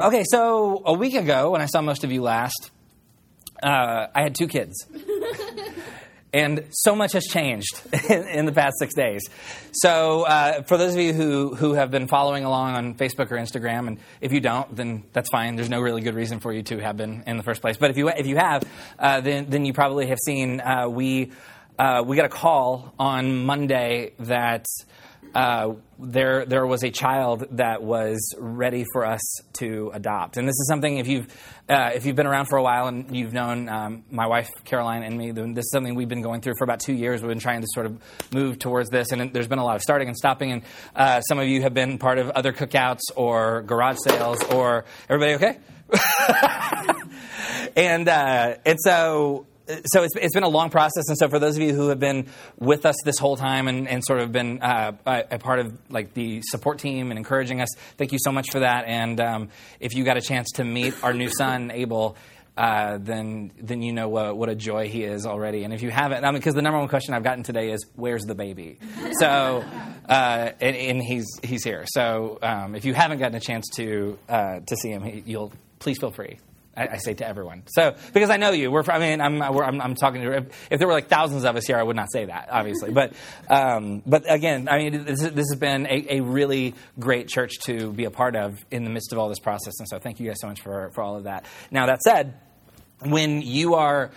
Okay, so a week ago, when I saw most of you last, uh, I had two kids. and so much has changed in, in the past six days. So, uh, for those of you who, who have been following along on Facebook or Instagram, and if you don't, then that's fine. There's no really good reason for you to have been in the first place. But if you, if you have, uh, then, then you probably have seen uh, we, uh, we got a call on Monday that uh, there there was a child that was ready for us to adopt, and this is something if you've uh, if you've been around for a while and you've known um, my wife Caroline and me, this is something we've been going through for about two years. We've been trying to sort of move towards this, and there's been a lot of starting and stopping. And uh, some of you have been part of other cookouts or garage sales, or everybody okay? and uh, and so so it's, it's been a long process, and so for those of you who have been with us this whole time and, and sort of been uh, a, part of like the support team and encouraging us, thank you so much for that. And um, if you got a chance to meet our new son, Abel. Uh, then then you know what, what a joy he is already. And if you haven't, I mean, because the number one question I've gotten today is, "Where's the baby?" So, uh, and, and, he's he's here. So um, if you haven't gotten a chance to uh, to see him, he, you'll please feel free. I, I, say to everyone. So because I know you, we're. I mean, I'm. I'm, I'm, talking to. If, if, there were like thousands of us here, I would not say that, obviously. but um, but again, I mean, this, this has been a, a, really great church to be a part of in the midst of all this process, and so thank you guys so much for for all of that. Now that said, when you are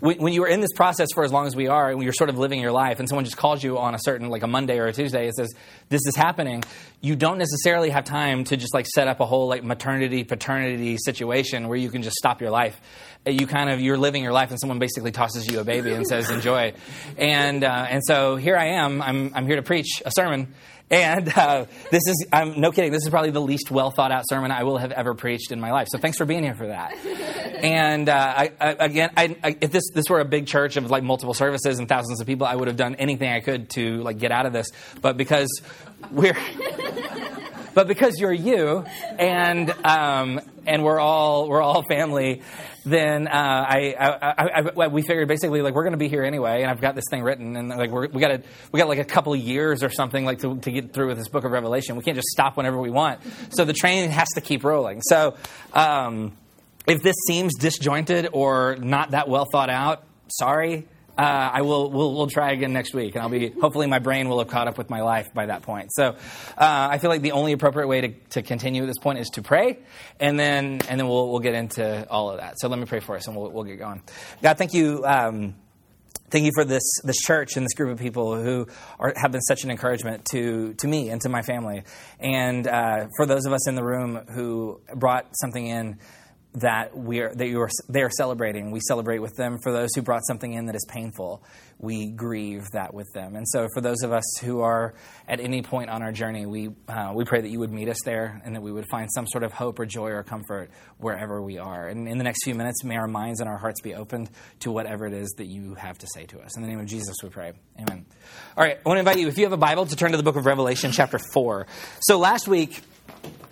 when you are in this process for as long as we are, and you're sort of living your life, and someone just calls you on a certain, like a Monday or a Tuesday, and says, "This is happening," you don't necessarily have time to just like set up a whole like maternity paternity situation where you can just stop your life. You kind of you're living your life, and someone basically tosses you a baby and says, "Enjoy." And uh, and so here I am. I'm I'm here to preach a sermon and uh, this is, I'm no kidding, this is probably the least well thought out sermon I will have ever preached in my life. So thanks for being here for that. and uh, I, I, again, I, if this, this were a big church of like multiple services and thousands of people, I would have done anything I could to like get out of this. But because we're. But because you're you, and um, and we're all we're all family, then uh, I, I, I, we figured basically like we're going to be here anyway, and I've got this thing written, and like we're, we got we got like a couple of years or something like to, to get through with this book of Revelation. We can't just stop whenever we want, so the train has to keep rolling. So. Um, if this seems disjointed or not that well thought out, sorry. Uh, I will we'll, we'll, try again next week, and I'll be hopefully my brain will have caught up with my life by that point. So uh, I feel like the only appropriate way to, to continue at this point is to pray, and then and then we'll we'll get into all of that. So let me pray for us, and we'll we'll get going. God, thank you. Um, Thank you for this, this church and this group of people who are, have been such an encouragement to, to me and to my family. And uh, for those of us in the room who brought something in that we are that you are they are celebrating. We celebrate with them. For those who brought something in that is painful, we grieve that with them. And so, for those of us who are at any point on our journey, we uh, we pray that you would meet us there, and that we would find some sort of hope or joy or comfort wherever we are. And in the next few minutes, may our minds and our hearts be opened to whatever it is that you have to say to us. In the name of Jesus, we pray. Amen. All right, I want to invite you, if you have a Bible, to turn to the book of Revelation, chapter four. So last week.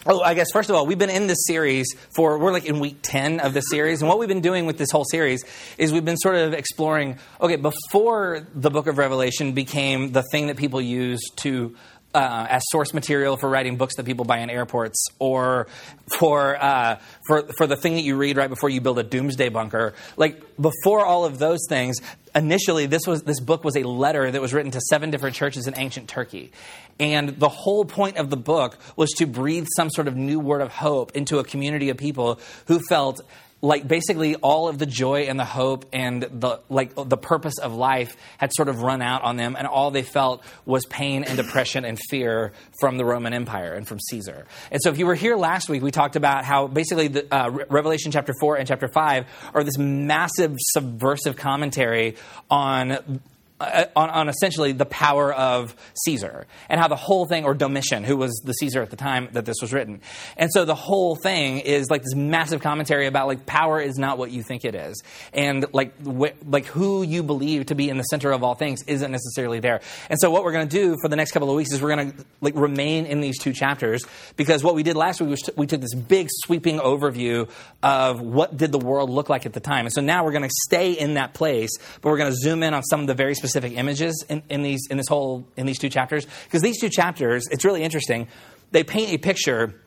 Oh, I guess first of all, we've been in this series for, we're like in week 10 of the series. And what we've been doing with this whole series is we've been sort of exploring, okay, before the book of Revelation became the thing that people use to uh, as source material for writing books that people buy in airports, or for uh, for for the thing that you read right before you build a doomsday bunker. Like before all of those things, initially this was this book was a letter that was written to seven different churches in ancient Turkey, and the whole point of the book was to breathe some sort of new word of hope into a community of people who felt like basically all of the joy and the hope and the like the purpose of life had sort of run out on them and all they felt was pain and depression and fear from the roman empire and from caesar. And so if you were here last week we talked about how basically the, uh, revelation chapter 4 and chapter 5 are this massive subversive commentary on uh, on, on, essentially the power of Caesar and how the whole thing, or Domitian, who was the Caesar at the time that this was written. And so the whole thing is like this massive commentary about like power is not what you think it is, and like wh- like who you believe to be in the center of all things isn't necessarily there. And so what we're going to do for the next couple of weeks is we're going to like remain in these two chapters because what we did last week was t- we took this big sweeping overview of what did the world look like at the time. And so now we're going to stay in that place, but we're going to zoom in on some of the very specific images in, in these in this whole in these two chapters. Because these two chapters it's really interesting. They paint a picture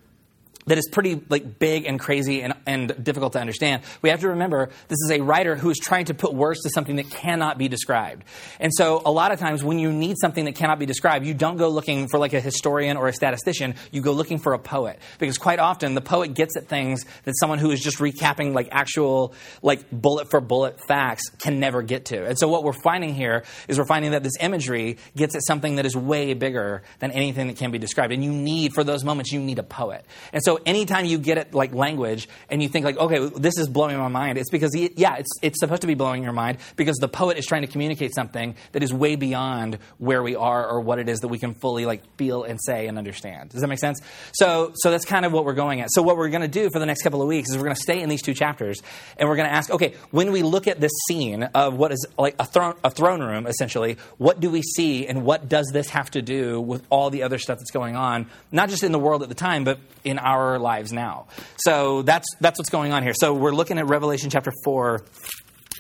that is pretty like big and crazy and, and difficult to understand. We have to remember this is a writer who is trying to put words to something that cannot be described. And so a lot of times when you need something that cannot be described, you don't go looking for like a historian or a statistician, you go looking for a poet. Because quite often the poet gets at things that someone who is just recapping like actual like bullet for bullet facts can never get to. And so what we're finding here is we're finding that this imagery gets at something that is way bigger than anything that can be described. And you need for those moments you need a poet. And so anytime you get it like language and you think like, okay, this is blowing my mind, it's because yeah, it's it's supposed to be blowing your mind because the poet is trying to communicate something that is way beyond where we are or what it is that we can fully like feel and say and understand. Does that make sense? So so that's kind of what we're going at. So what we're going to do for the next couple of weeks is we're going to stay in these two chapters and we're going to ask, okay, when we look at this scene of what is like a throne a throne room essentially, what do we see and what does this have to do with all the other stuff that's going on, not just in the world at the time, but in our lives now. So that's that's what's going on here. So we're looking at Revelation chapter four.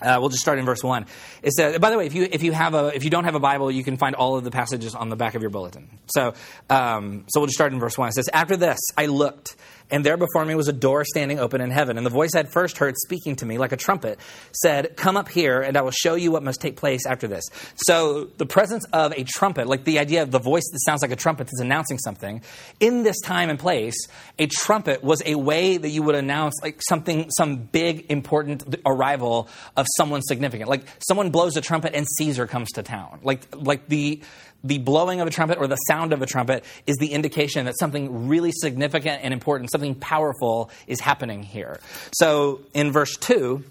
Uh, we'll just start in verse one. It says, by the way, if you if you have a if you don't have a Bible, you can find all of the passages on the back of your bulletin. So um, so we'll just start in verse one. It says, "After this, I looked." And there before me was a door standing open in heaven. And the voice I had first heard speaking to me like a trumpet said, Come up here, and I will show you what must take place after this. So the presence of a trumpet, like the idea of the voice that sounds like a trumpet that's announcing something, in this time and place, a trumpet was a way that you would announce like something, some big important arrival of someone significant. Like someone blows a trumpet and Caesar comes to town. Like like the the blowing of a trumpet or the sound of a trumpet is the indication that something really significant and important, something powerful is happening here. So in verse 2,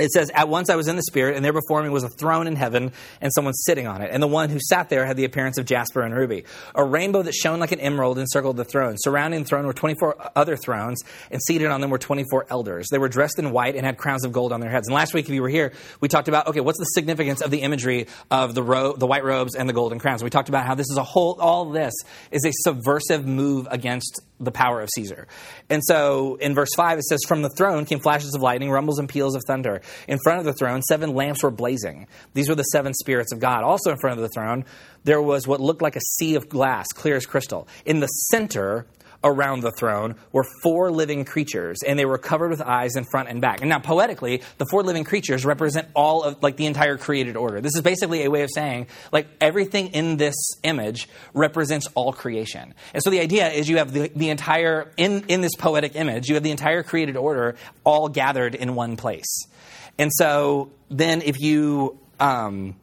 it says, At once I was in the Spirit, and there before me was a throne in heaven, and someone sitting on it. And the one who sat there had the appearance of jasper and ruby. A rainbow that shone like an emerald encircled the throne. Surrounding the throne were 24 other thrones, and seated on them were 24 elders. They were dressed in white and had crowns of gold on their heads. And last week, if you were here, we talked about, okay, what's the significance of the imagery of the, ro- the white robes and the golden crowns? We talked about how this is a whole, all this is a subversive move against the power of Caesar. And so in verse 5, it says, From the throne came flashes of lightning, rumbles, and peals of thunder. In front of the throne, seven lamps were blazing. These were the seven spirits of God. Also in front of the throne, there was what looked like a sea of glass, clear as crystal. In the center around the throne were four living creatures, and they were covered with eyes in front and back. And now, poetically, the four living creatures represent all of, like, the entire created order. This is basically a way of saying, like, everything in this image represents all creation. And so the idea is you have the, the entire, in, in this poetic image, you have the entire created order all gathered in one place. And so then if you, um,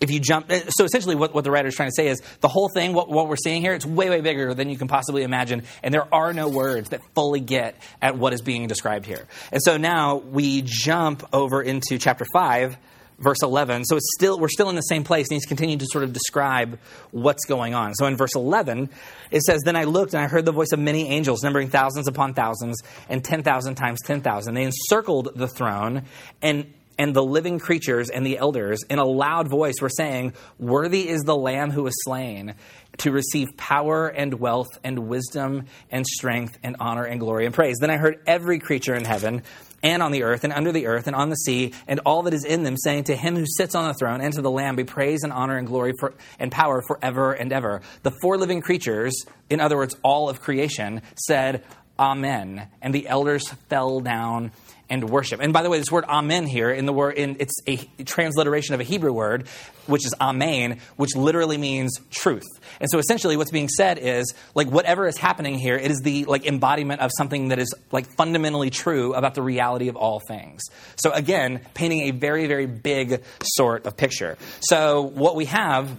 if you jump, eh, so essentially what, what the writer is trying to say is the whole thing, what, what we're seeing here, it's way, way bigger than you can possibly imagine. And there are no words that fully get at what is being described here. And so now we jump over into chapter 5, verse 11. So it's still, we're still in the same place, and he's continuing to sort of describe what's going on. So in verse 11, it says, Then I looked, and I heard the voice of many angels, numbering thousands upon thousands, and 10,000 times 10,000. They encircled the throne, and and the living creatures and the elders in a loud voice were saying, Worthy is the Lamb who was slain to receive power and wealth and wisdom and strength and honor and glory and praise. Then I heard every creature in heaven and on the earth and under the earth and on the sea and all that is in them saying to him who sits on the throne and to the lamb be praise and honor and glory for, and power forever and ever. The four living creatures in other words all of creation said amen. And the elders fell down and worship. And by the way, this word amen here in the word in it's a transliteration of a Hebrew word, which is amen, which literally means truth. And so essentially what's being said is like whatever is happening here, it is the like embodiment of something that is like fundamentally true about the reality of all things. So again, painting a very, very big sort of picture. So what we have,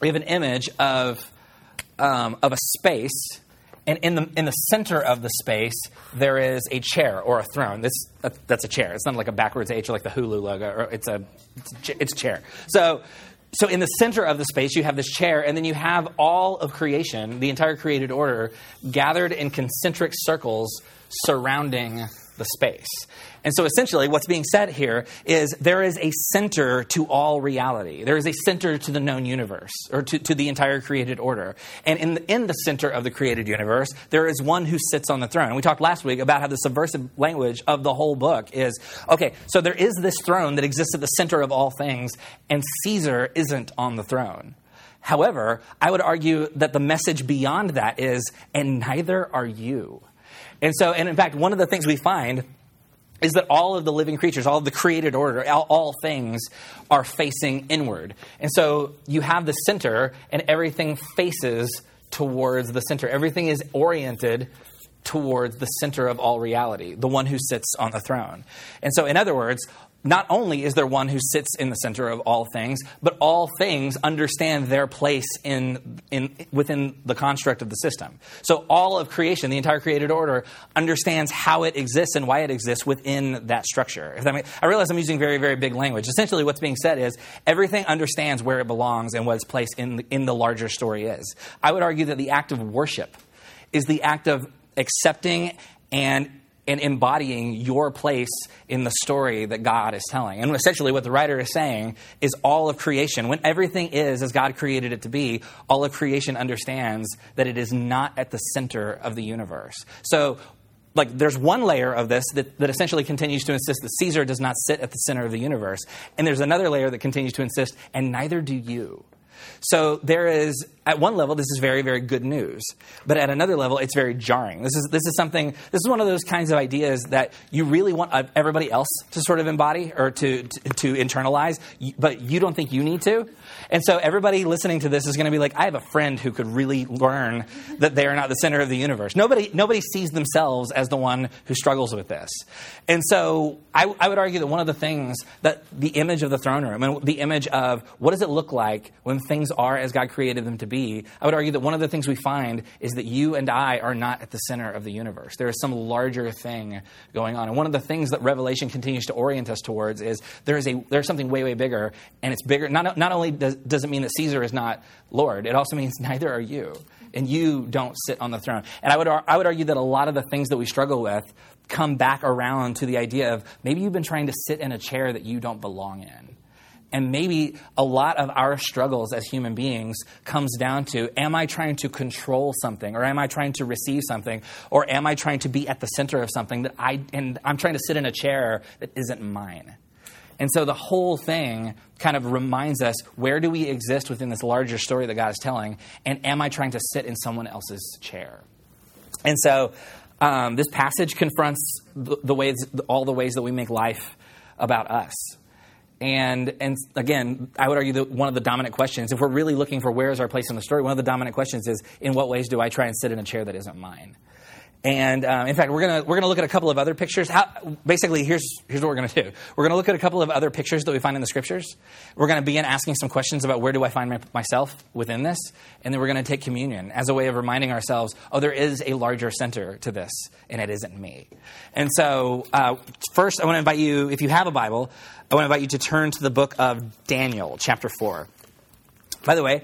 we have an image of um, of a space and in the, in the center of the space, there is a chair or a throne. This, uh, that's a chair. It's not like a backwards H or like the Hulu logo. Or it's, a, it's, a, chair. So, so in the center of the space, you have this chair, and then you have all of creation, the entire created order, gathered in concentric circles surrounding the space. And so essentially, what's being said here is there is a center to all reality. There is a center to the known universe, or to, to the entire created order. And in the, in the center of the created universe, there is one who sits on the throne. And we talked last week about how the subversive language of the whole book is okay, so there is this throne that exists at the center of all things, and Caesar isn't on the throne. However, I would argue that the message beyond that is, and neither are you. And so, and in fact, one of the things we find is that all of the living creatures, all of the created order, all, all, things are facing inward. And so you have the center, and everything faces towards the center. Everything is oriented towards the center of all reality, the one who sits on the throne. And so, in other words, not only is there one who sits in the center of all things, but all things understand their place in, in, within the construct of the system. So all of creation, the entire created order, understands how it exists and why it exists within that structure. If that makes, I realize I'm using very, very big language. Essentially, what's being said is everything understands where it belongs and what its place in the, in the larger story is. I would argue that the act of worship is the act of accepting and and embodying your place in the story that God is telling. And essentially, what the writer is saying is all of creation, when everything is as God created it to be, all of creation understands that it is not at the center of the universe. So, like, there's one layer of this that, that essentially continues to insist that Caesar does not sit at the center of the universe. And there's another layer that continues to insist, and neither do you. So there is, at one level, this is very, very good news. But at another level, it's very jarring. This is, this is something, this is one of those kinds of ideas that you really want everybody else to sort of embody or to, to, to internalize, but you don't think you need to. And so everybody listening to this is going to be like, I have a friend who could really learn that they are not the center of the universe. Nobody, nobody sees themselves as the one who struggles with this. And so I, I would argue that one of the things that the image of the throne room and the image of what does it look like when things are as God created them to be, I would argue that one of the things we find is that you and I are not at the center of the universe. There is some larger thing going on. And one of the things that Revelation continues to orient us towards is there is a there's something way, way bigger, and it's bigger. Not, not only does, does it mean that Caesar is not Lord, it also means neither are you. And you don't sit on the throne. And I would, I would argue that a lot of the things that we struggle with come back around to the idea of maybe you've been trying to sit in a chair that you don't belong in. And maybe a lot of our struggles as human beings comes down to am I trying to control something or am I trying to receive something or am I trying to be at the center of something that I and I'm trying to sit in a chair that isn't mine. And so the whole thing kind of reminds us where do we exist within this larger story that God is telling and am I trying to sit in someone else's chair? And so um, this passage confronts the, the ways, all the ways that we make life about us. And, and again, I would argue that one of the dominant questions, if we're really looking for where is our place in the story, one of the dominant questions is in what ways do I try and sit in a chair that isn't mine? And um, in fact, we're gonna we're gonna look at a couple of other pictures. How, basically, here's here's what we're gonna do. We're gonna look at a couple of other pictures that we find in the scriptures. We're gonna begin asking some questions about where do I find my, myself within this, and then we're gonna take communion as a way of reminding ourselves, oh, there is a larger center to this, and it isn't me. And so, uh, first, I want to invite you, if you have a Bible, I want to invite you to turn to the book of Daniel, chapter four. By the way,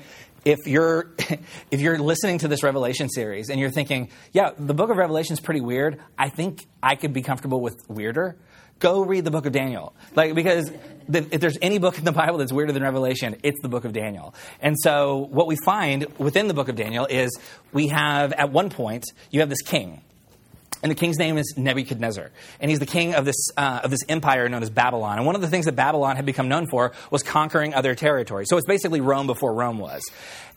if you're if you're listening to this revelation series and you're thinking yeah the book of revelation is pretty weird i think i could be comfortable with weirder go read the book of daniel. Like because the, if there's any book in the bible that's weirder than revelation it's the book of daniel. And so what we find within the book of daniel is we have at one point you have this king and the king's name is Nebuchadnezzar. And he's the king of this, uh, of this empire known as Babylon. And one of the things that Babylon had become known for was conquering other territories. So it's basically Rome before Rome was.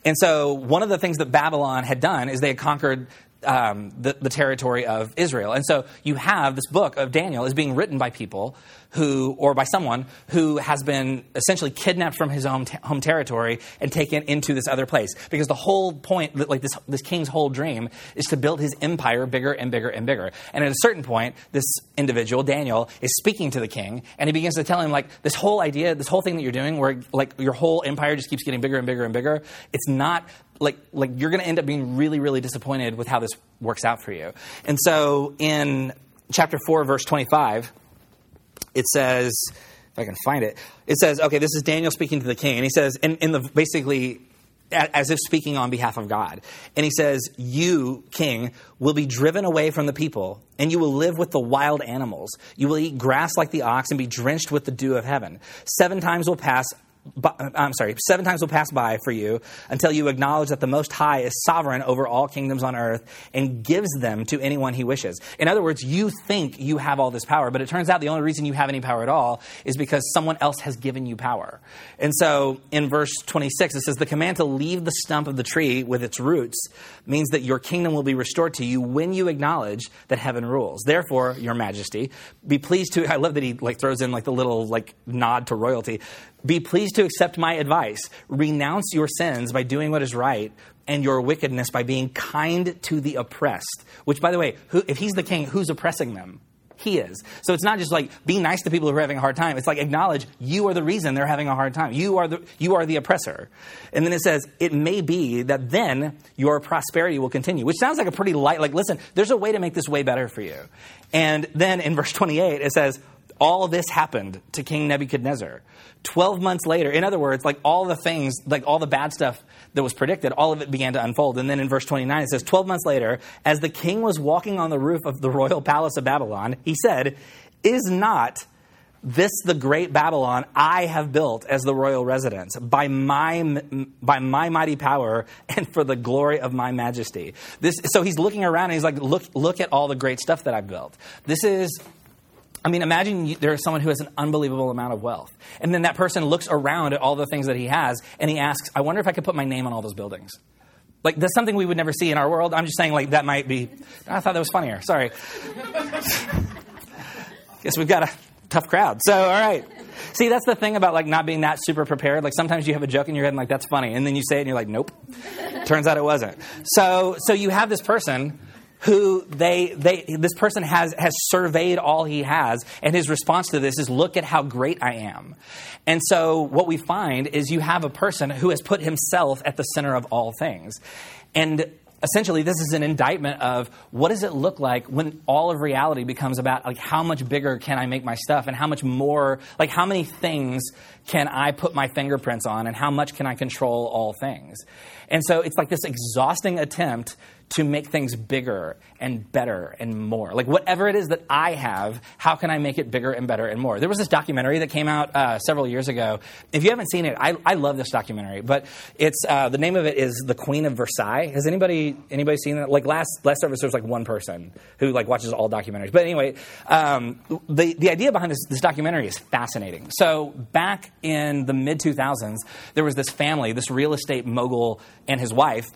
And so one of the things that Babylon had done is they had conquered um, the, the territory of Israel. And so you have this book of Daniel is being written by people who, or by someone who has been essentially kidnapped from his own t- home territory and taken into this other place. Because the whole point, like this, this king's whole dream, is to build his empire bigger and bigger and bigger. And at a certain point, this individual, Daniel, is speaking to the king, and he begins to tell him, like, this whole idea, this whole thing that you're doing, where like your whole empire just keeps getting bigger and bigger and bigger, it's not like like you're going to end up being really really disappointed with how this works out for you. And so in chapter 4 verse 25 it says, if I can find it, it says, okay, this is Daniel speaking to the king, and he says, in, in the basically as if speaking on behalf of God. And he says, You, king, will be driven away from the people, and you will live with the wild animals. You will eat grass like the ox and be drenched with the dew of heaven. Seven times will pass I'm sorry, seven times will pass by for you until you acknowledge that the Most High is sovereign over all kingdoms on earth and gives them to anyone he wishes. In other words, you think you have all this power, but it turns out the only reason you have any power at all is because someone else has given you power. And so in verse 26, it says, The command to leave the stump of the tree with its roots means that your kingdom will be restored to you when you acknowledge that heaven rules. Therefore, your majesty, be pleased to, I love that he like throws in like the little like nod to royalty. Be pleased to accept my advice. Renounce your sins by doing what is right and your wickedness by being kind to the oppressed. Which, by the way, who, if he's the king, who's oppressing them? He is. So it's not just like being nice to people who are having a hard time. It's like acknowledge you are the reason they're having a hard time. You are the, you are the oppressor. And then it says, it may be that then your prosperity will continue, which sounds like a pretty light, like, listen, there's a way to make this way better for you. And then in verse 28, it says, all this happened to King Nebuchadnezzar. 12 months later, in other words, like all the things, like all the bad stuff that was predicted, all of it began to unfold. And then in verse 29, it says, 12 months later, as the king was walking on the roof of the royal palace of Babylon, he said, Is not this the great Babylon I have built as the royal residence by my, by my mighty power and for the glory of my majesty? This, so he's looking around and he's like, look, look at all the great stuff that I've built. This is I mean, imagine you, there is someone who has an unbelievable amount of wealth. And then that person looks around at all the things that he has and he asks, I wonder if I could put my name on all those buildings. Like, that's something we would never see in our world. I'm just saying, like, that might be. I thought that was funnier. Sorry. Guess we've got a tough crowd. So, all right. See, that's the thing about like not being that super prepared. Like sometimes you have a joke in your head and like that's funny, and then you say it and you're like, nope. Turns out it wasn't. So, so you have this person who they, they this person has, has surveyed all he has, and his response to this is, Look at how great I am. And so, what we find is you have a person who has put himself at the center of all things. And essentially this is an indictment of what does it look like when all of reality becomes about like how much bigger can i make my stuff and how much more like how many things can i put my fingerprints on and how much can i control all things and so it's like this exhausting attempt to make things bigger and better and more. Like whatever it is that I have, how can I make it bigger and better and more? There was this documentary that came out uh, several years ago. If you haven't seen it, I, I love this documentary. But it's uh, the name of it is The Queen of Versailles. Has anybody anybody seen that? Like last last service, there was like one person who like watches all documentaries. But anyway, um, the the idea behind this, this documentary is fascinating. So back in the mid 2000s, there was this family, this real estate mogul and his wife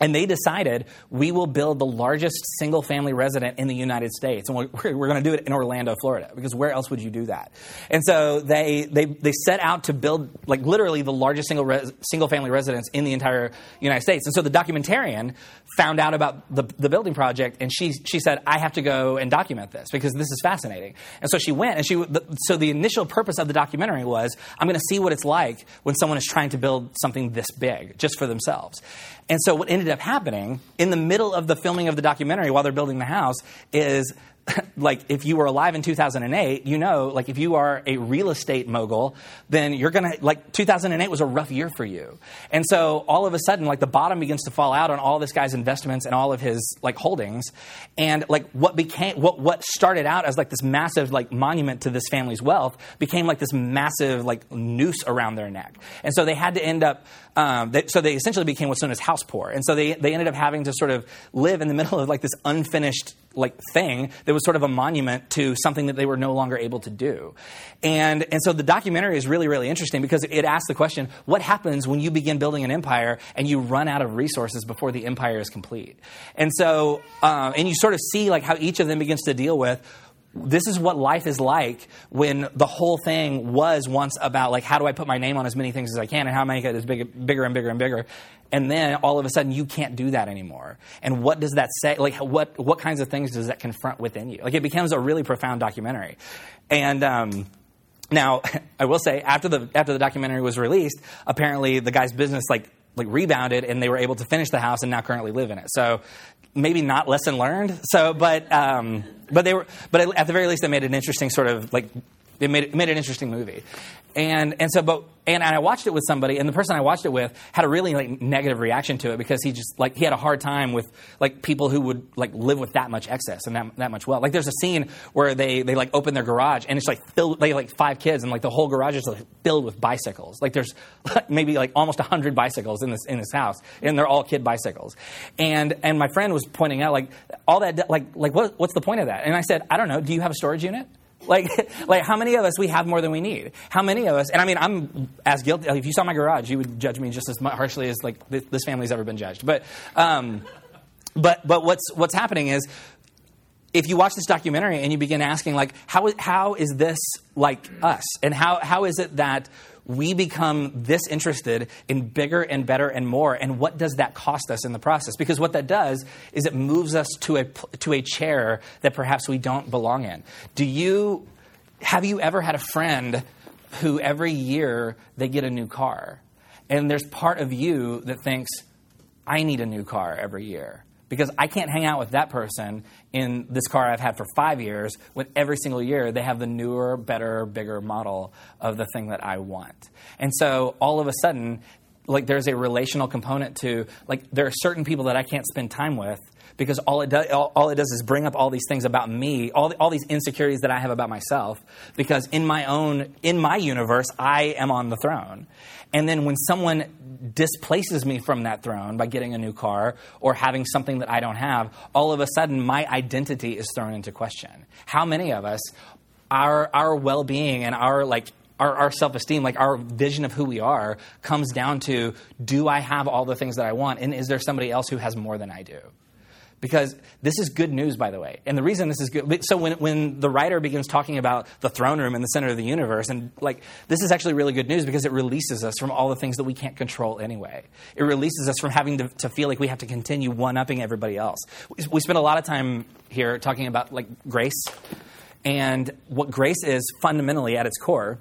and they decided we will build the largest single family resident in the United States. And we're, we're going to do it in Orlando, Florida, because where else would you do that? And so they, they, they set out to build, like, literally the largest single, res, single family residence in the entire United States. And so the documentarian found out about the, the building project, and she, she said, I have to go and document this because this is fascinating. And so she went, and she, the, so the initial purpose of the documentary was I'm going to see what it's like when someone is trying to build something this big just for themselves. And so what ended up happening in the middle of the filming of the documentary while they're building the house is like if you were alive in 2008, you know, like if you are a real estate mogul, then you're to like 2008 was a rough year for you. And so all of a sudden like the bottom begins to fall out on all this guy's investments and all of his like holdings and like what became what what started out as like this massive like monument to this family's wealth became like this massive like noose around their neck. And so they had to end up um, they, so they essentially became what's known as house poor. And so they, they ended up having to sort of live in the middle of like this unfinished like thing that was sort of a monument to something that they were no longer able to do. And, and so the documentary is really, really interesting because it asks the question, what happens when you begin building an empire and you run out of resources before the empire is complete? And so, um, and you sort of see like how each of them begins to deal with this is what life is like when the whole thing was once about like how do I put my name on as many things as I can and how I make it as big, bigger and bigger and bigger, and then all of a sudden you can't do that anymore. And what does that say? Like what what kinds of things does that confront within you? Like it becomes a really profound documentary, and. Um, now, I will say after the after the documentary was released, apparently the guy's business like like rebounded and they were able to finish the house and now currently live in it. So maybe not lesson learned. So, but um, but they were, but at the very least, they made an interesting sort of like it made it made an interesting movie. And and so, but and, I watched it with somebody, and the person I watched it with had a really like negative reaction to it because he just like he had a hard time with like people who would like live with that much excess and that, that much wealth. Like there's a scene where they they like open their garage and it's like filled they like five kids and like the whole garage is like filled with bicycles. Like there's maybe like almost hundred bicycles in this in this house, and they're all kid bicycles. And and my friend was pointing out like all that like like what, what's the point of that? And I said I don't know. Do you have a storage unit? Like, like how many of us we have more than we need? How many of us? And I mean, I'm as guilty. If you saw my garage, you would judge me just as harshly as like this family's ever been judged. But, um, but, but what's what's happening is, if you watch this documentary and you begin asking like, how how is this like us, and how how is it that we become this interested in bigger and better and more. And what does that cost us in the process? Because what that does is it moves us to a, to a chair that perhaps we don't belong in. Do you, have you ever had a friend who every year they get a new car? And there's part of you that thinks, I need a new car every year because I can't hang out with that person in this car I've had for five years when every single year they have the newer, better, bigger model of the thing that I want. And so all of a sudden, like there's a relational component to like there are certain people that I can't spend time with because all it does all, it does is bring up all these things about me, all the, all these insecurities that I have about myself because in my own in my universe I am on the throne. And then when someone displaces me from that throne by getting a new car or having something that I don't have, all of a sudden my identity is thrown into question. How many of us our our well-being and our like our, our self esteem, like our vision of who we are, comes down to do I have all the things that I want? And is there somebody else who has more than I do? Because this is good news, by the way. And the reason this is good, so when, when the writer begins talking about the throne room in the center of the universe, and like, this is actually really good news because it releases us from all the things that we can't control anyway. It releases us from having to, to feel like we have to continue one upping everybody else. We, we spend a lot of time here talking about like grace. And what grace is fundamentally at its core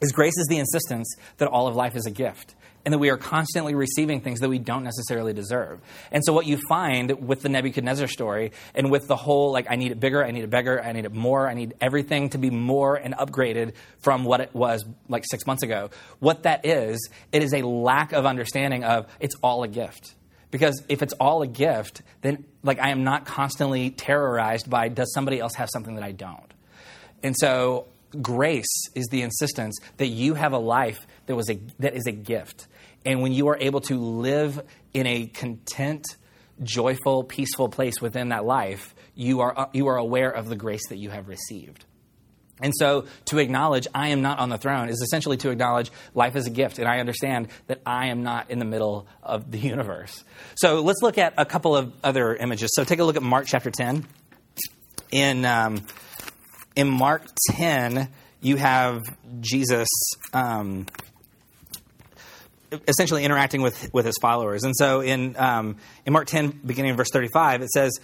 is grace is the insistence that all of life is a gift and that we are constantly receiving things that we don't necessarily deserve. And so, what you find with the Nebuchadnezzar story and with the whole, like, I need it bigger, I need it bigger, I need it more, I need everything to be more and upgraded from what it was like six months ago, what that is, it is a lack of understanding of it's all a gift. Because if it's all a gift, then, like, I am not constantly terrorized by does somebody else have something that I don't? And so, grace is the insistence that you have a life that was a that is a gift and when you are able to live in a content, joyful, peaceful place within that life, you are, you are aware of the grace that you have received. And so to acknowledge I am not on the throne is essentially to acknowledge life is a gift, and I understand that I am not in the middle of the universe. So let's look at a couple of other images. So take a look at Mark chapter 10. In, um, in Mark 10, you have Jesus. Um, essentially interacting with, with his followers. And so in, um, in Mark 10, beginning in verse 35, it says,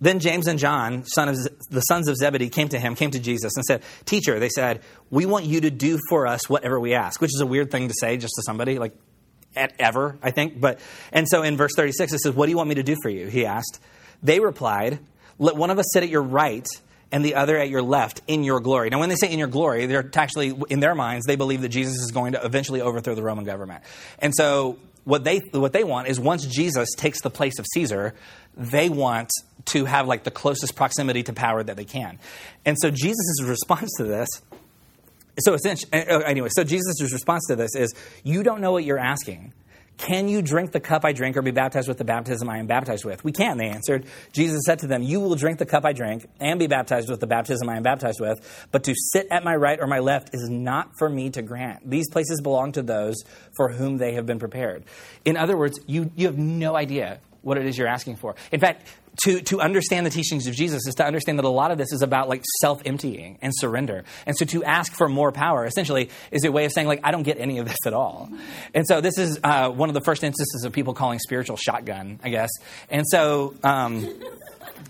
Then James and John, son of, the sons of Zebedee, came to him, came to Jesus, and said, Teacher, they said, we want you to do for us whatever we ask, which is a weird thing to say just to somebody, like, at ever, I think. But And so in verse 36, it says, What do you want me to do for you? He asked. They replied, Let one of us sit at your right and the other at your left in your glory. Now, when they say in your glory, they're actually, in their minds, they believe that Jesus is going to eventually overthrow the Roman government. And so, what they, what they want is once Jesus takes the place of Caesar, they want to have like the closest proximity to power that they can. And so, Jesus' response to this so essentially, uh, anyway, so Jesus' response to this is, You don't know what you're asking. Can you drink the cup I drink or be baptized with the baptism I am baptized with? We can, they answered. Jesus said to them, You will drink the cup I drink and be baptized with the baptism I am baptized with, but to sit at my right or my left is not for me to grant. These places belong to those for whom they have been prepared. In other words, you, you have no idea what it is you're asking for. In fact, to, to understand the teachings of Jesus is to understand that a lot of this is about like self emptying and surrender. And so to ask for more power essentially is a way of saying, like, I don't get any of this at all. And so this is uh, one of the first instances of people calling spiritual shotgun, I guess. And so. Um,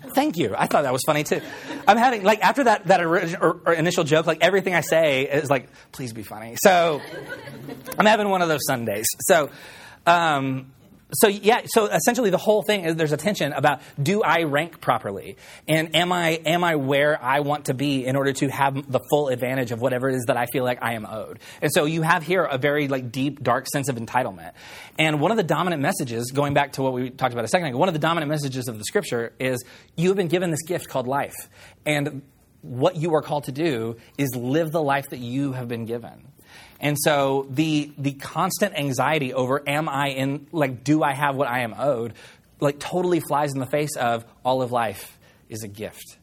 Thank you. I thought that was funny too. I'm having like after that that original, or, or initial joke, like everything I say is like, please be funny. So I'm having one of those Sundays. So um, so yeah, so essentially the whole thing is there's a tension about do I rank properly, and am I am I where I want to be in order to have the full advantage of whatever it is that I feel like I am owed. And so you have here a very like deep, dark sense of entitlement. And one of the dominant messages, going back to what we talked about a second ago, one of the dominant messages of the scripture is you have been given this gift called life, and what you are called to do is live the life that you have been given. And so the the constant anxiety over am I in like do I have what I am owed like totally flies in the face of all of life is a gift.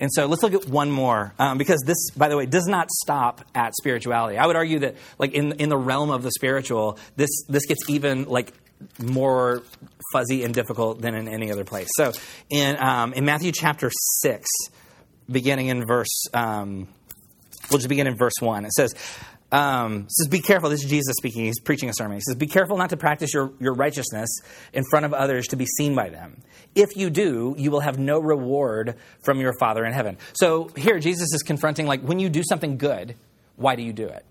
And so let's look at one more um, because this, by the way, does not stop at spirituality. I would argue that like in in the realm of the spiritual, this this gets even like more fuzzy and difficult than in any other place. So in um, in Matthew chapter six, beginning in verse, um, we'll just begin in verse one. It says. Um, says, Be careful. This is Jesus speaking. He's preaching a sermon. He says, Be careful not to practice your, your righteousness in front of others to be seen by them. If you do, you will have no reward from your Father in heaven. So here, Jesus is confronting, like, when you do something good, why do you do it?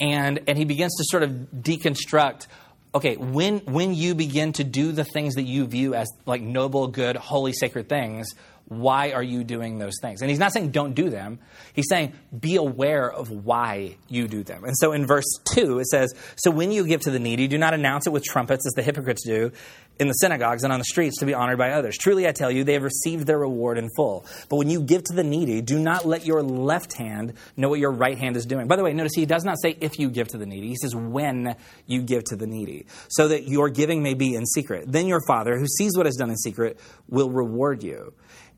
And, and he begins to sort of deconstruct okay, when, when you begin to do the things that you view as like noble, good, holy, sacred things, why are you doing those things? And he's not saying don't do them. He's saying be aware of why you do them. And so in verse 2, it says, So when you give to the needy, do not announce it with trumpets as the hypocrites do in the synagogues and on the streets to be honored by others. Truly, I tell you, they have received their reward in full. But when you give to the needy, do not let your left hand know what your right hand is doing. By the way, notice he does not say if you give to the needy, he says when you give to the needy, so that your giving may be in secret. Then your Father, who sees what is done in secret, will reward you.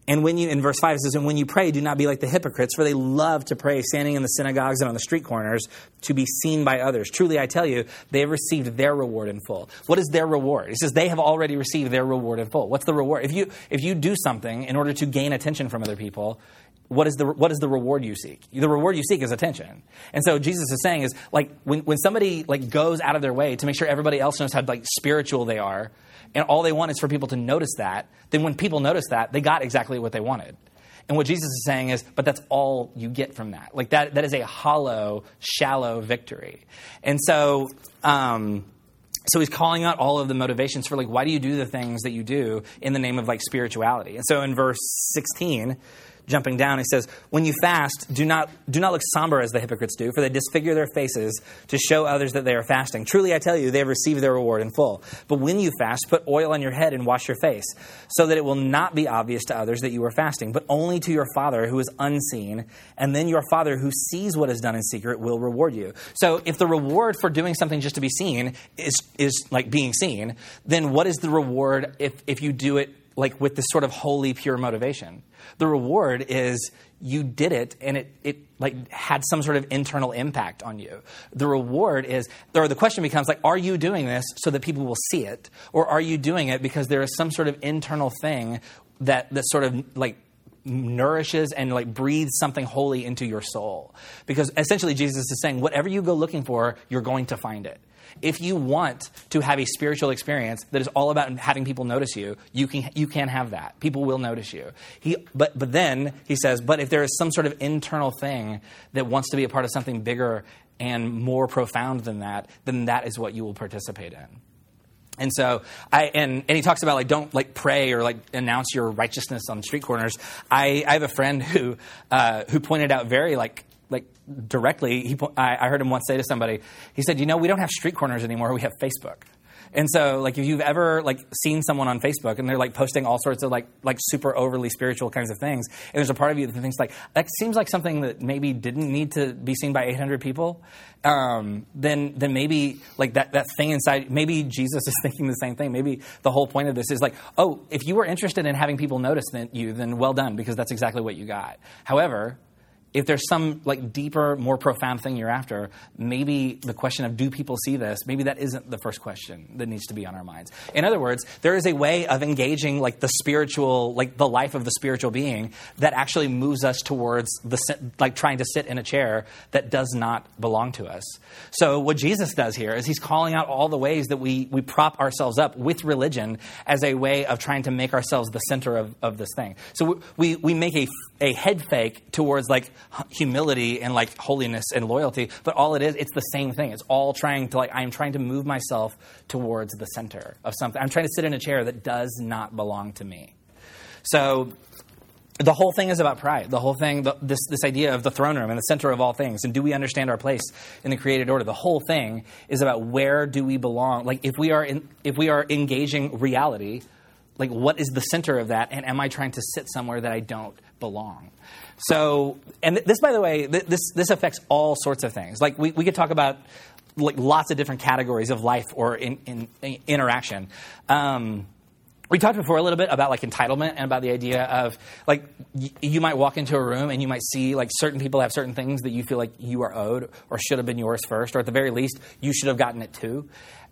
And when you, in verse 5, it says, And when you pray, do not be like the hypocrites, for they love to pray standing in the synagogues and on the street corners to be seen by others. Truly, I tell you, they have received their reward in full. What is their reward? It says they have already received their reward in full. What's the reward? If you, if you do something in order to gain attention from other people, what is the what is the reward you seek? The reward you seek is attention. And so Jesus is saying is like when, when somebody like goes out of their way to make sure everybody else knows how like spiritual they are, and all they want is for people to notice that, then when people notice that, they got exactly what they wanted. And what Jesus is saying is, but that's all you get from that. Like that, that is a hollow, shallow victory. And so, um, so he's calling out all of the motivations for like, why do you do the things that you do in the name of like spirituality? And so in verse 16, jumping down, he says, When you fast, do not, do not look somber as the hypocrites do, for they disfigure their faces to show others that they are fasting. Truly, I tell you, they have received their reward in full. But when you fast, put oil on your head and wash your face, so that it will not be obvious to others that you are fasting, but only to your Father who is unseen. And then your Father who sees what is done in secret will reward you. So if the reward for doing something just to be seen is, is like being seen, then what is the reward if, if you do it like with this sort of holy, pure motivation? The reward is you did it and it, it like had some sort of internal impact on you. The reward is, or the question becomes like, are you doing this so that people will see it? Or are you doing it because there is some sort of internal thing that, that sort of like nourishes and like breathes something holy into your soul? Because essentially Jesus is saying, whatever you go looking for, you're going to find it. If you want to have a spiritual experience that is all about having people notice you, you can, you can have that. People will notice you. He, but, but then he says, but if there is some sort of internal thing that wants to be a part of something bigger and more profound than that, then that is what you will participate in. And so I and, and he talks about like don't like pray or like announce your righteousness on street corners. I, I have a friend who uh, who pointed out very like like directly, he, I, I heard him once say to somebody, he said, "You know, we don't have street corners anymore. We have Facebook." And so, like, if you've ever like seen someone on Facebook and they're like posting all sorts of like like super overly spiritual kinds of things, and there's a part of you that thinks like that seems like something that maybe didn't need to be seen by 800 people, um, then then maybe like that that thing inside, maybe Jesus is thinking the same thing. Maybe the whole point of this is like, oh, if you were interested in having people notice you, then well done because that's exactly what you got. However, if there's some like deeper, more profound thing you're after, maybe the question of do people see this? Maybe that isn't the first question that needs to be on our minds. In other words, there is a way of engaging like the spiritual, like the life of the spiritual being that actually moves us towards the like trying to sit in a chair that does not belong to us. So what Jesus does here is he's calling out all the ways that we we prop ourselves up with religion as a way of trying to make ourselves the center of, of this thing. So we we make a a head fake towards like humility and like holiness and loyalty, but all it is, it's the same thing. It's all trying to like, I'm trying to move myself towards the center of something. I'm trying to sit in a chair that does not belong to me. So the whole thing is about pride. The whole thing, the, this, this idea of the throne room and the center of all things, and do we understand our place in the created order? The whole thing is about where do we belong? Like if we are in, if we are engaging reality, like what is the center of that, and am I trying to sit somewhere that I don't belong? So, and this, by the way, this this affects all sorts of things. Like we, we could talk about like lots of different categories of life or in, in, in interaction. Um, we talked before a little bit about like entitlement and about the idea of like y- you might walk into a room and you might see like certain people have certain things that you feel like you are owed or should have been yours first or at the very least you should have gotten it too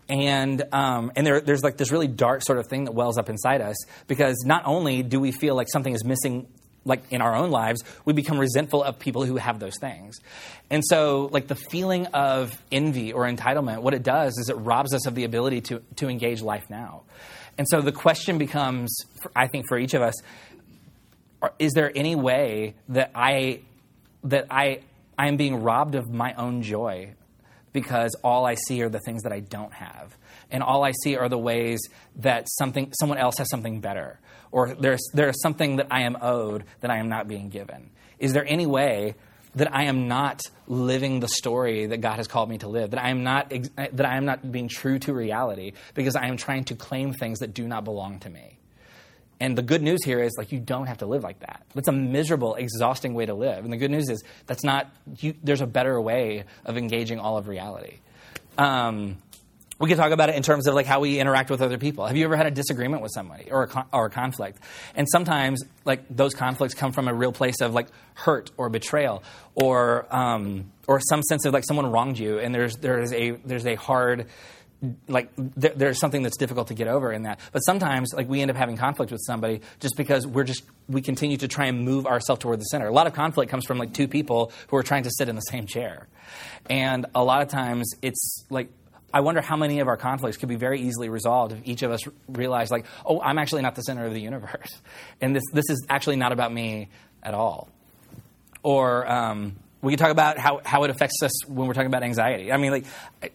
and um, and there, there's like this really dark sort of thing that wells up inside us because not only do we feel like something is missing like in our own lives we become resentful of people who have those things. And so like the feeling of envy or entitlement what it does is it robs us of the ability to to engage life now. And so the question becomes, I think, for each of us, is there any way that I that I I am being robbed of my own joy because all I see are the things that I don't have, and all I see are the ways that something someone else has something better, or there's there's something that I am owed that I am not being given. Is there any way that I am not living the story that God has called me to live, that I am not, that I am not being true to reality because I am trying to claim things that do not belong to me. And the good news here is like you don't have to live like that. That's a miserable, exhausting way to live. And the good news is that's not. You, there's a better way of engaging all of reality. Um, we could talk about it in terms of like how we interact with other people. Have you ever had a disagreement with somebody or a, con- or a conflict? And sometimes like those conflicts come from a real place of like hurt or betrayal or um, or some sense of like someone wronged you and there's there's a there's a hard like th- there's something that's difficult to get over in that. But sometimes like we end up having conflict with somebody just because we're just we continue to try and move ourselves toward the center. A lot of conflict comes from like two people who are trying to sit in the same chair. And a lot of times it's like I wonder how many of our conflicts could be very easily resolved if each of us realized, like, oh, I'm actually not the center of the universe. And this, this is actually not about me at all. Or um, we can talk about how, how it affects us when we're talking about anxiety. I mean, like,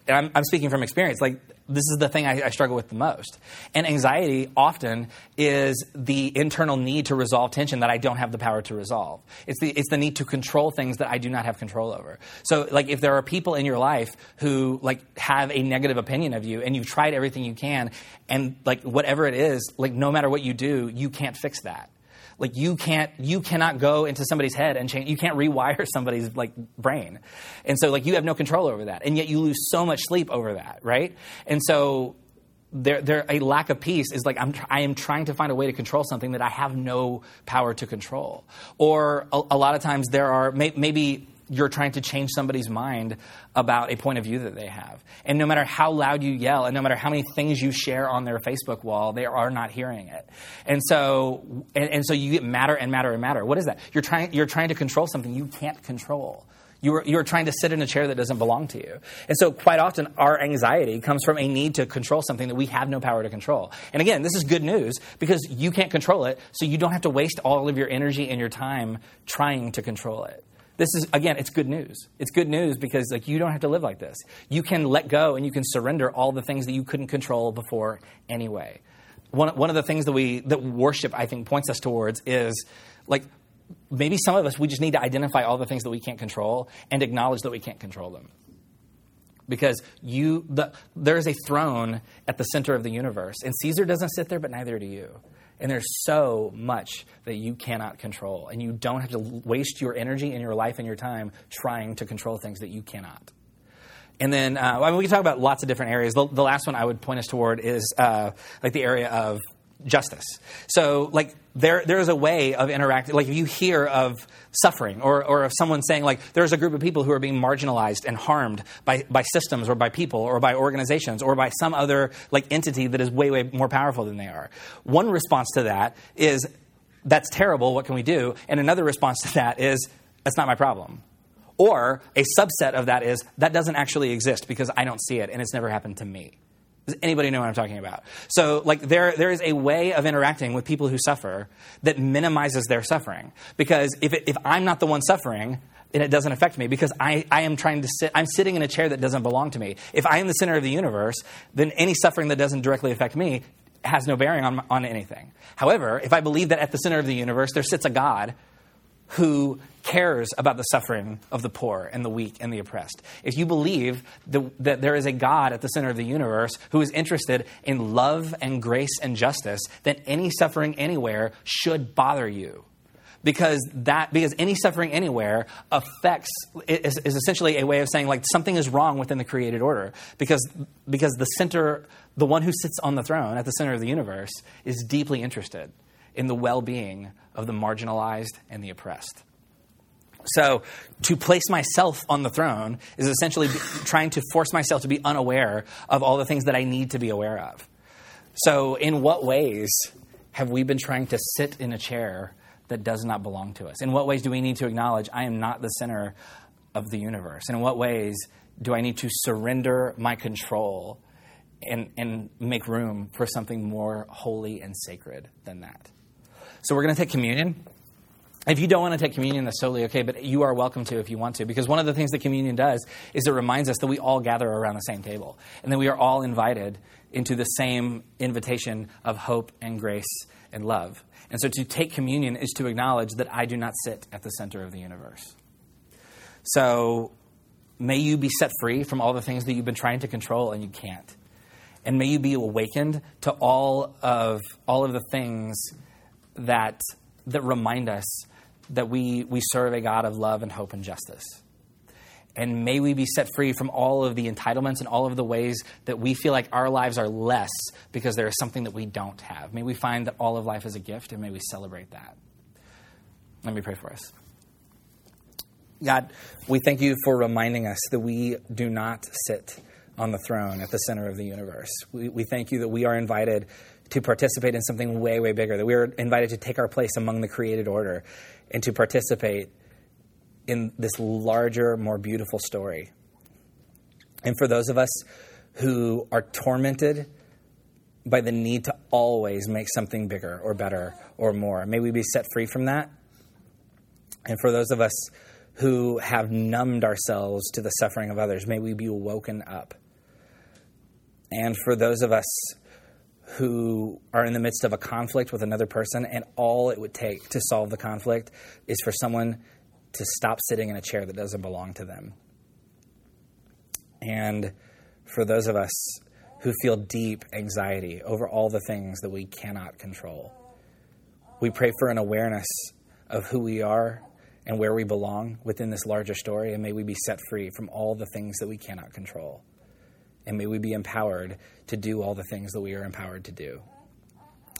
I'm, I'm speaking from experience. Like, this is the thing I, I, struggle with the most. And anxiety often is the internal need to resolve tension that I don't have the power to resolve. It's the, it's the need to control things that I do not have control over. So, like, if there are people in your life who, like, have a negative opinion of you and you've tried everything you can, and, like, whatever it is, like, no matter what you do, you can't fix that like you can't you cannot go into somebody's head and change you can't rewire somebody's like brain. And so like you have no control over that. And yet you lose so much sleep over that right? And so there, there a lack of peace is like I'm, I am trying to find a way to control something that I have no power to control. Or a, a lot of times there are may, maybe you're trying to change somebody's mind about a point of view that they have. And no madder how loud you yell, and no madder how many things you share on their Facebook wall, they are not hearing it. And so, and, and so you get madder and matter and matter. What is that? You're trying, you're trying to control something you can't control. You're, you're trying to sit in a chair that doesn't belong to you. And so, quite often, our anxiety comes from a need to control something that we have no power to control. And again, this is good news because you can't control it, so you don't have to waste all of your energy and your time trying to control it. This is again, it's good news. It's good news because like you don't have to live like this. You can let go and you can surrender all the things that you couldn't control before anyway. One, one of the things that we that worship I think points us towards is like maybe some of us we just need to identify all the things that we can't control and acknowledge that we can't control them because you the, there is a throne at the center of the universe and caesar doesn't sit there but neither do you and there's so much that you cannot control. And you don't have to waste your energy and your life and your time trying to control things that you cannot. And then uh, I mean, we can talk about lots of different areas. The, the last one I would point us toward is uh, like the area of justice. So, like, there, there is a way of interacting. Like, if you hear of suffering or, or of someone saying, like, there's a group of people who are being marginalized and harmed by, by systems or by people or by organizations or by some other, like, entity that is way, way more powerful than they are. One response to that is, that's terrible, what can we do? And another response to that is, that's not my problem. Or a subset of that is, that doesn't actually exist because I don't see it and it's never happened to me. Does anybody know what I'm talking about? So, like, there, there is a way of interacting with people who suffer that minimizes their suffering. Because if, it, if I'm not the one suffering, and it doesn't affect me because I, I am trying to sit, I'm sitting in a chair that doesn't belong to me. If I am the center of the universe, then any suffering that doesn't directly affect me has no bearing on, on anything. However, if I believe that at the center of the universe there sits a God who cares about the suffering of the poor and the weak and the oppressed. If you believe the, that there is a God at the center of the universe who is interested in love and grace and justice, then any suffering anywhere should bother you. Because that, because any suffering anywhere affects is, is essentially a way of saying like something is wrong within the created order. Because because the center, the one who sits on the throne at the center of the universe, is deeply interested in the well-being of the marginalized and the oppressed. So, to place myself on the throne is essentially trying to force myself to be unaware of all the things that I need to be aware of. So, in what ways have we been trying to sit in a chair that does not belong to us? In what ways do we need to acknowledge I am not the center of the universe? In what ways do I need to surrender my control and, and make room for something more holy and sacred than that? So, we're going to take communion. If you don't want to take communion, that's totally okay, but you are welcome to if you want to. Because one of the things that communion does is it reminds us that we all gather around the same table and that we are all invited into the same invitation of hope and grace and love. And so to take communion is to acknowledge that I do not sit at the center of the universe. So may you be set free from all the things that you've been trying to control and you can't. And may you be awakened to all of all of the things that that remind us that we, we serve a God of love and hope and justice. And may we be set free from all of the entitlements and all of the ways that we feel like our lives are less because there is something that we don't have. May we find that all of life is a gift and may we celebrate that. Let me pray for us. God, we thank you for reminding us that we do not sit on the throne at the center of the universe. We, we thank you that we are invited to participate in something way, way bigger, that we were invited to take our place among the created order and to participate in this larger, more beautiful story. And for those of us who are tormented by the need to always make something bigger or better or more, may we be set free from that. And for those of us who have numbed ourselves to the suffering of others, may we be woken up. And for those of us who are in the midst of a conflict with another person, and all it would take to solve the conflict is for someone to stop sitting in a chair that doesn't belong to them. And for those of us who feel deep anxiety over all the things that we cannot control, we pray for an awareness of who we are and where we belong within this larger story, and may we be set free from all the things that we cannot control and may we be empowered to do all the things that we are empowered to do.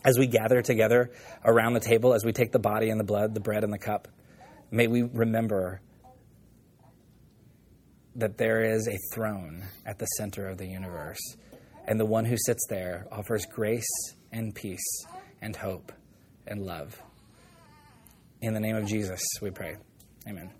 As we gather together around the table, as we take the body and the blood, the bread and the cup, may we remember that there is a throne at the center of the universe, and the one who sits there offers grace and peace and hope and love. In the name of Jesus, we pray. Amen.